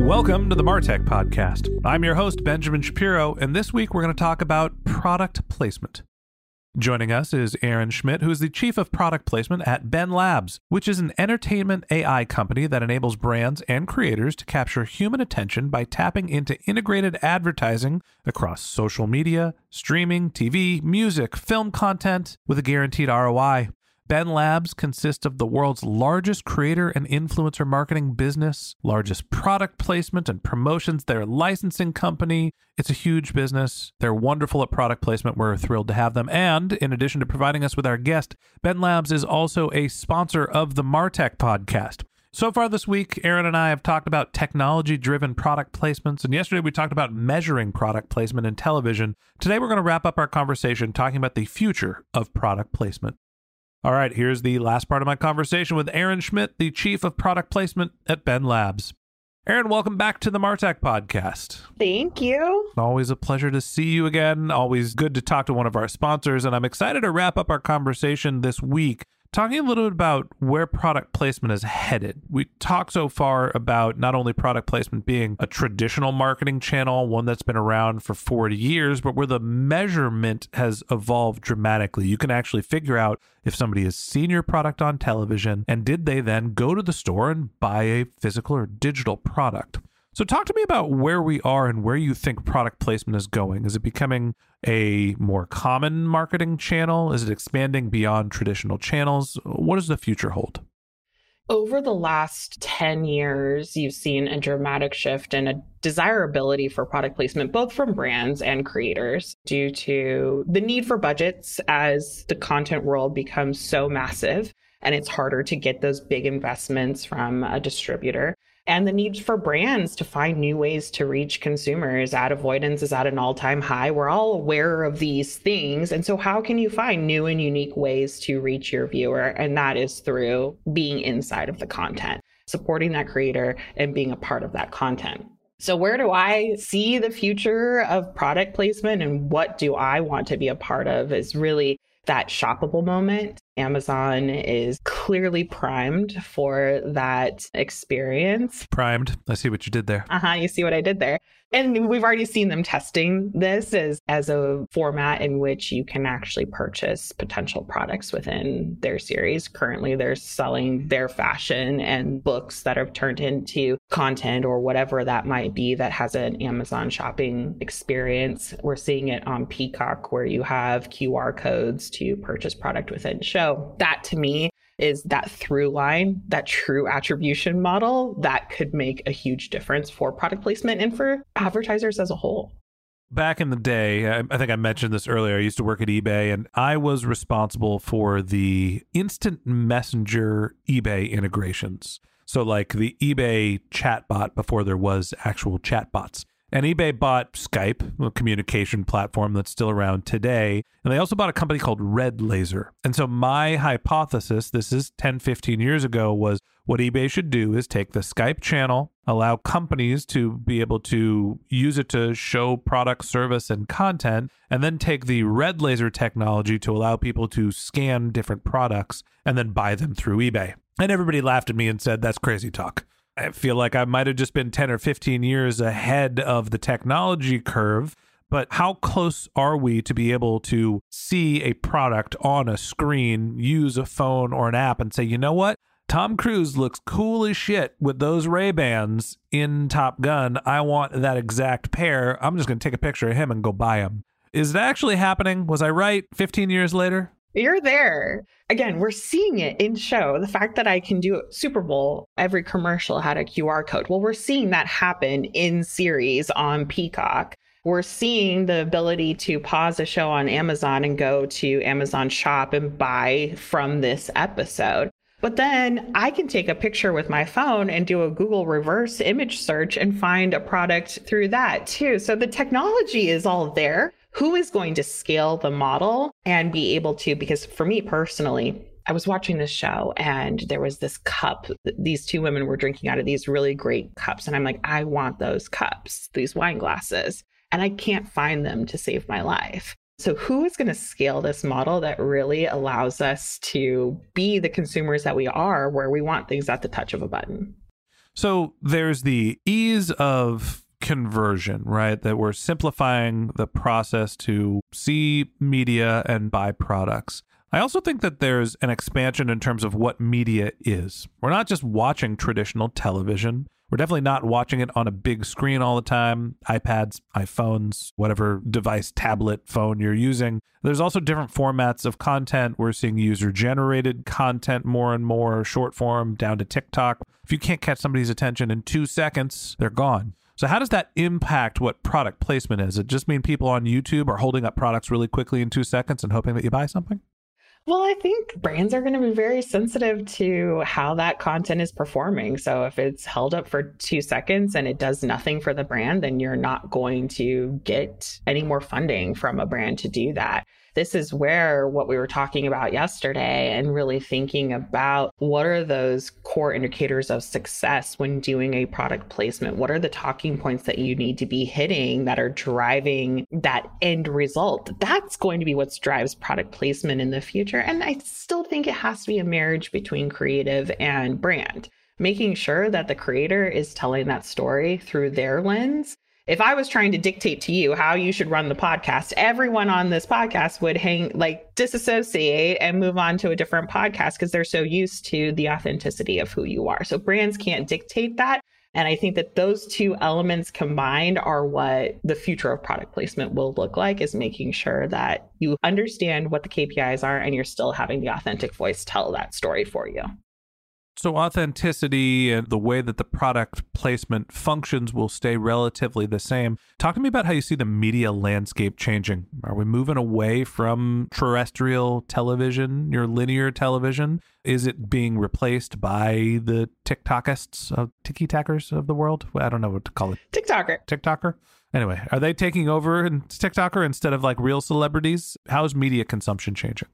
Welcome to the Martech Podcast. I'm your host, Benjamin Shapiro, and this week we're going to talk about product placement. Joining us is Erin Schmidt, who is the Chief of Product Placement at BENlabs, which is an entertainment AI company that enables brands and creators to capture human attention by tapping into integrated advertising across social media, streaming, TV, music, film content with a guaranteed ROI. BENlabs consists of the world's largest creator and influencer marketing business, largest product placement and promotions, their licensing company. It's a huge business. They're wonderful at product placement. We're thrilled to have them. And in addition to providing us with our guest, BENlabs is also a sponsor of the Martech podcast. So far this week, Erin and I have talked about technology driven product placements, and yesterday we talked about measuring product placement in television. Today we're going to wrap up our conversation talking about the future of product placement. All right, here's the last part of my conversation with Erin Schmidt, the Chief of Product Placement at Ben Labs. Erin, welcome back to the Martech podcast. Thank you. Always a pleasure to see you again. Always good to talk to one of our sponsors. And I'm excited to wrap up our conversation this week talking a little bit about where product placement is headed. We talked so far about not only product placement being a traditional marketing channel, one that's been around for 40 years, but where the measurement has evolved dramatically. You can actually figure out if somebody has seen your product on television and did they then go to the store and buy a physical or digital product. So, talk to me about where we are and where you think product placement is going. Is it becoming a more common marketing channel? Is it expanding beyond traditional channels? What does the future hold? Over the last 10 years, you've seen a dramatic shift in a desirability for product placement, both from brands and creators, due to the need for budgets as the content world becomes so massive and it's harder to get those big investments from a distributor and the need for brands to find new ways to reach consumers. Ad avoidance is at an all time high. We're all aware of these things. And so, how can you find new and unique ways to reach your viewer? And that is through being inside of the content, supporting that creator and being a part of that content. So, where do I see the future of product placement and what do I want to be a part of is really that shoppable moment. Amazon is clearly primed for that experience. Primed. I see what you did there. Uh huh. You see what I did there. And we've already seen them testing this as, as a format in which you can actually purchase potential products within their series. Currently, they're selling their fashion and books that have turned into content or whatever that might be that has an Amazon shopping experience. We're seeing it on Peacock where you have QR codes to purchase product within show. That to me is that through line, that true attribution model that could make a huge difference for product placement and for advertisers as a whole. Back in the day, I think I mentioned this earlier. I used to work at eBay and I was responsible for the instant messenger eBay integrations. So, like the eBay chatbot before there was actual chatbots. And eBay bought Skype, a communication platform that's still around today. And they also bought a company called Red Laser. And so my hypothesis, this is 10, 15 years ago, was what eBay should do is take the Skype channel, allow companies to be able to use it to show product, service, and content, and then take the Red Laser technology to allow people to scan different products and then buy them through eBay. And everybody laughed at me and said, that's crazy talk. I feel like I might have just been 10 or 15 years ahead of the technology curve. But how close are we to be able to see a product on a screen, use a phone or an app, and say, you know what? Tom Cruise looks cool as shit with those Ray Bans in Top Gun. I want that exact pair. I'm just going to take a picture of him and go buy them. Is it actually happening? Was I right 15 years later? You're there. Again, we're seeing it in show. The fact that I can do Super Bowl, every commercial had a QR code. Well, we're seeing that happen in series on Peacock. We're seeing the ability to pause a show on Amazon and go to Amazon Shop and buy from this episode. But then I can take a picture with my phone and do a Google reverse image search and find a product through that too. So the technology is all there who is going to scale the model and be able to because for me personally I was watching this show and there was this cup. These two women were drinking out of these really great cups. And I'm like, I want those cups, these wine glasses. And I can't find them to save my life. So, who is going to scale this model that really allows us to be the consumers that we are, where we want things at the touch of a button? So, there's the ease of conversion, right? That we're simplifying the process to see media and buy products. I also think that there's an expansion in terms of what media is. We're not just watching traditional television. We're definitely not watching it on a big screen all the time iPads, iPhones, whatever device, tablet, phone you're using. There's also different formats of content. We're seeing user generated content more and more, short form down to TikTok. If you can't catch somebody's attention in two seconds, they're gone. So how does that impact what product placement is? It just mean people on YouTube are holding up products really quickly in two seconds and hoping that you buy something? Well, I think brands are going to be very sensitive to how that content is performing. So if it's held up for two seconds and it does nothing for the brand, then you're not going to get any more funding from a brand to do that this is where what we were talking about yesterday and really thinking about what are those core indicators of success when doing a product placement? What are the talking points that you need to be hitting that are driving that end result? That's going to be what drives product placement in the future. And I still think it has to be a marriage between creative and brand making sure that the creator is telling that story through their lens if I was trying to dictate to you how you should run the podcast, everyone on this podcast would hang like disassociate and move on to a different podcast because they're so used to the authenticity of who you are. So brands can't dictate that. And I think that those two elements combined are what the future of product placement will look like is making sure that you understand what the KPIs are and you're still having the authentic voice tell that story for you. So, authenticity and the way that the product placement functions will stay relatively the same. Talk to me about how you see the media landscape changing. Are we moving away from terrestrial television, your linear television? Is it being replaced by the TikTokists, uh, tiki tackers of the world? I don't know what to call it. TikToker. TikToker? Anyway, are they taking over in TikToker instead of like real celebrities? How's media consumption changing?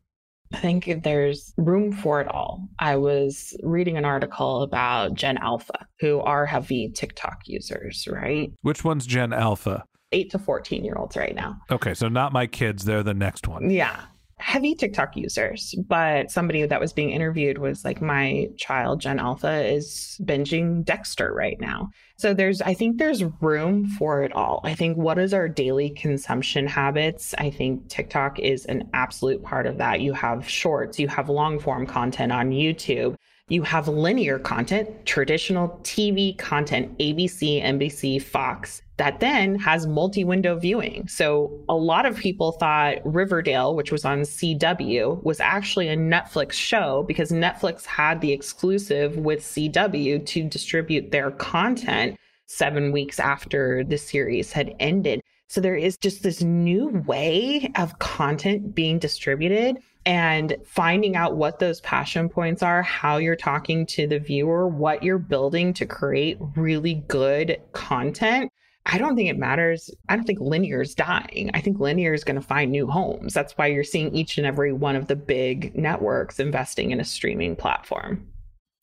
I think there's room for it all. I was reading an article about Gen Alpha, who are heavy TikTok users, right? Which one's Gen Alpha? Eight to 14 year olds right now. Okay, so not my kids, they're the next one. Yeah heavy TikTok users, but somebody that was being interviewed was like, my child, Gen Alpha, is binging Dexter right now. So there's, I think there's room for it all. I think what is our daily consumption habits? I think TikTok is an absolute part of that. You have shorts, you have long form content on YouTube. You have linear content, traditional TV content, ABC, NBC, Fox, that then has multi window viewing. So a lot of people thought Riverdale, which was on CW, was actually a Netflix show because Netflix had the exclusive with CW to distribute their content seven weeks after the series had ended. So there is just this new way of content being distributed and finding out what those passion points are, how you're talking to the viewer, what you're building to create really good content. I don't think it matters. I don't think linear is dying. I think linear is going to find new homes. That's why you're seeing each and every one of the big networks investing in a streaming platform.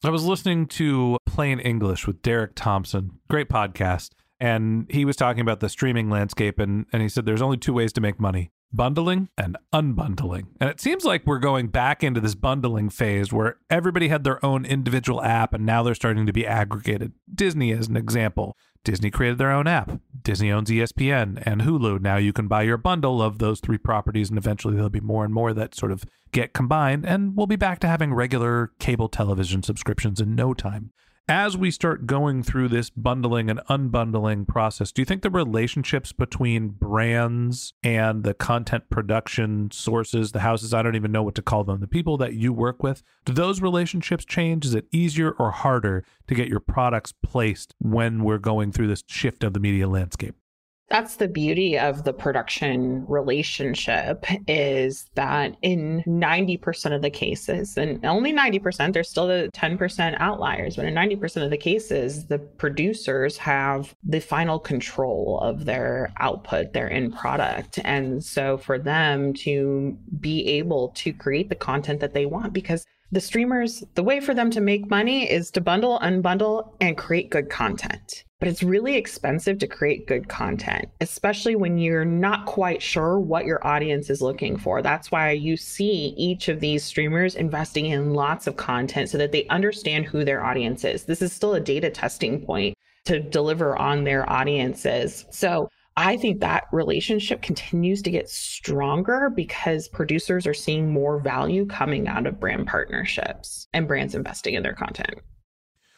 I was listening to Plain English with Derek Thompson, great podcast, and he was talking about the streaming landscape and and he said there's only two ways to make money bundling and unbundling. And it seems like we're going back into this bundling phase where everybody had their own individual app and now they're starting to be aggregated. Disney, as an example, Disney created their own app. Disney owns ESPN and Hulu. Now you can buy your bundle of those three properties, and eventually there'll be more and more that sort of get combined. And we'll be back to having regular cable television subscriptions in no time as we start going through this bundling and unbundling process, do you think the relationships between brands and the content production sources, the houses, I don't even know what to call them, the people that you work with, do those relationships change? Is it easier or harder to get your products placed when we're going through this shift of the media landscape? That's the beauty of the production relationship is that in 90% of the cases, and only 90%, there's still the 10% outliers, but in 90% of the cases, the producers have the final control of their output, their end product. And so for them to be able to create the content that they want, because the streamers, the way for them to make money is to bundle, unbundle, and create good content. But it's really expensive to create good content, especially when you're not quite sure what your audience is looking for. That's why you see each of these streamers investing in lots of content so that they understand who their audience is. This is still a data testing point to deliver on their audiences. So I think that relationship continues to get stronger because producers are seeing more value coming out of brand partnerships and brands investing in their content.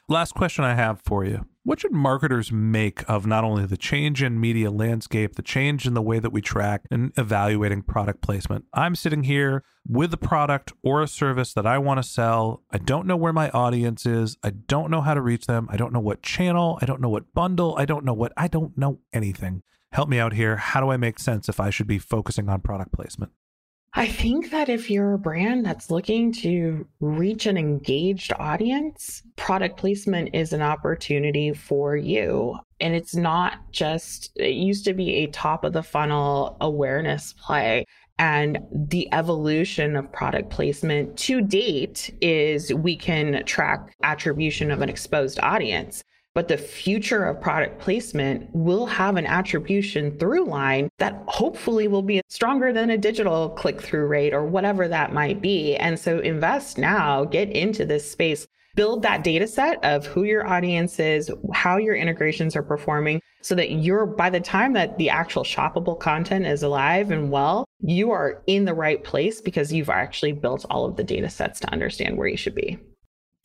Last question I have for you. What should marketers make of not only the change in media landscape, the change in the way that we track and evaluating product placement? I'm sitting here with a product or a service that I want to sell. I don't know where my audience is. I don't know how to reach them. I don't know what channel. I don't know what bundle. I don't know what, I don't know anything help me out here. How do I make sense if I should be focusing on product placement? I think that if you're a brand that's looking to reach an engaged audience, product placement is an opportunity for you. And it's not just, it used to be a top of the funnel awareness play. And the evolution of product placement to date is we can track attribution of an exposed audience. But the future of product placement will have an attribution through line that hopefully will be stronger than a digital click through rate or whatever that might be. And so invest now, get into this space, build that data set of who your audience is, how your integrations are performing, so that you're by the time that the actual shoppable content is alive and well, you are in the right place because you've actually built all of the data sets to understand where you should be.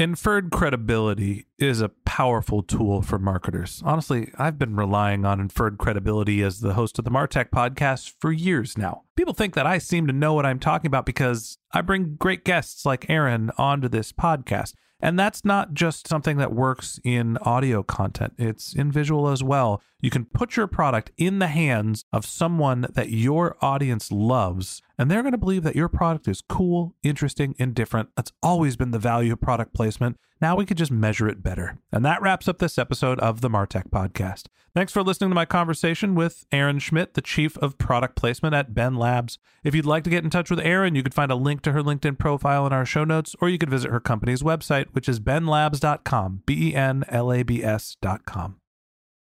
Inferred credibility is a powerful tool for marketers. Honestly, I've been relying on inferred credibility as the host of the Martech podcast for years now. People think that I seem to know what I'm talking about because I bring great guests like Erin onto this podcast. And that's not just something that works in audio content, it's in visual as well. You can put your product in the hands of someone that your audience loves, and they're going to believe that your product is cool, interesting, and different. That's always been the value of product placement. Now we could just measure it better. And that wraps up this episode of the Martech Podcast. Thanks for listening to my conversation with Erin Schmidt, the Chief of Product Placement at BENlabs. If you'd like to get in touch with Erin, you could find a link to her LinkedIn profile in our show notes, or you could visit her company's website, which is benlabs.com, B E N L A B S.com.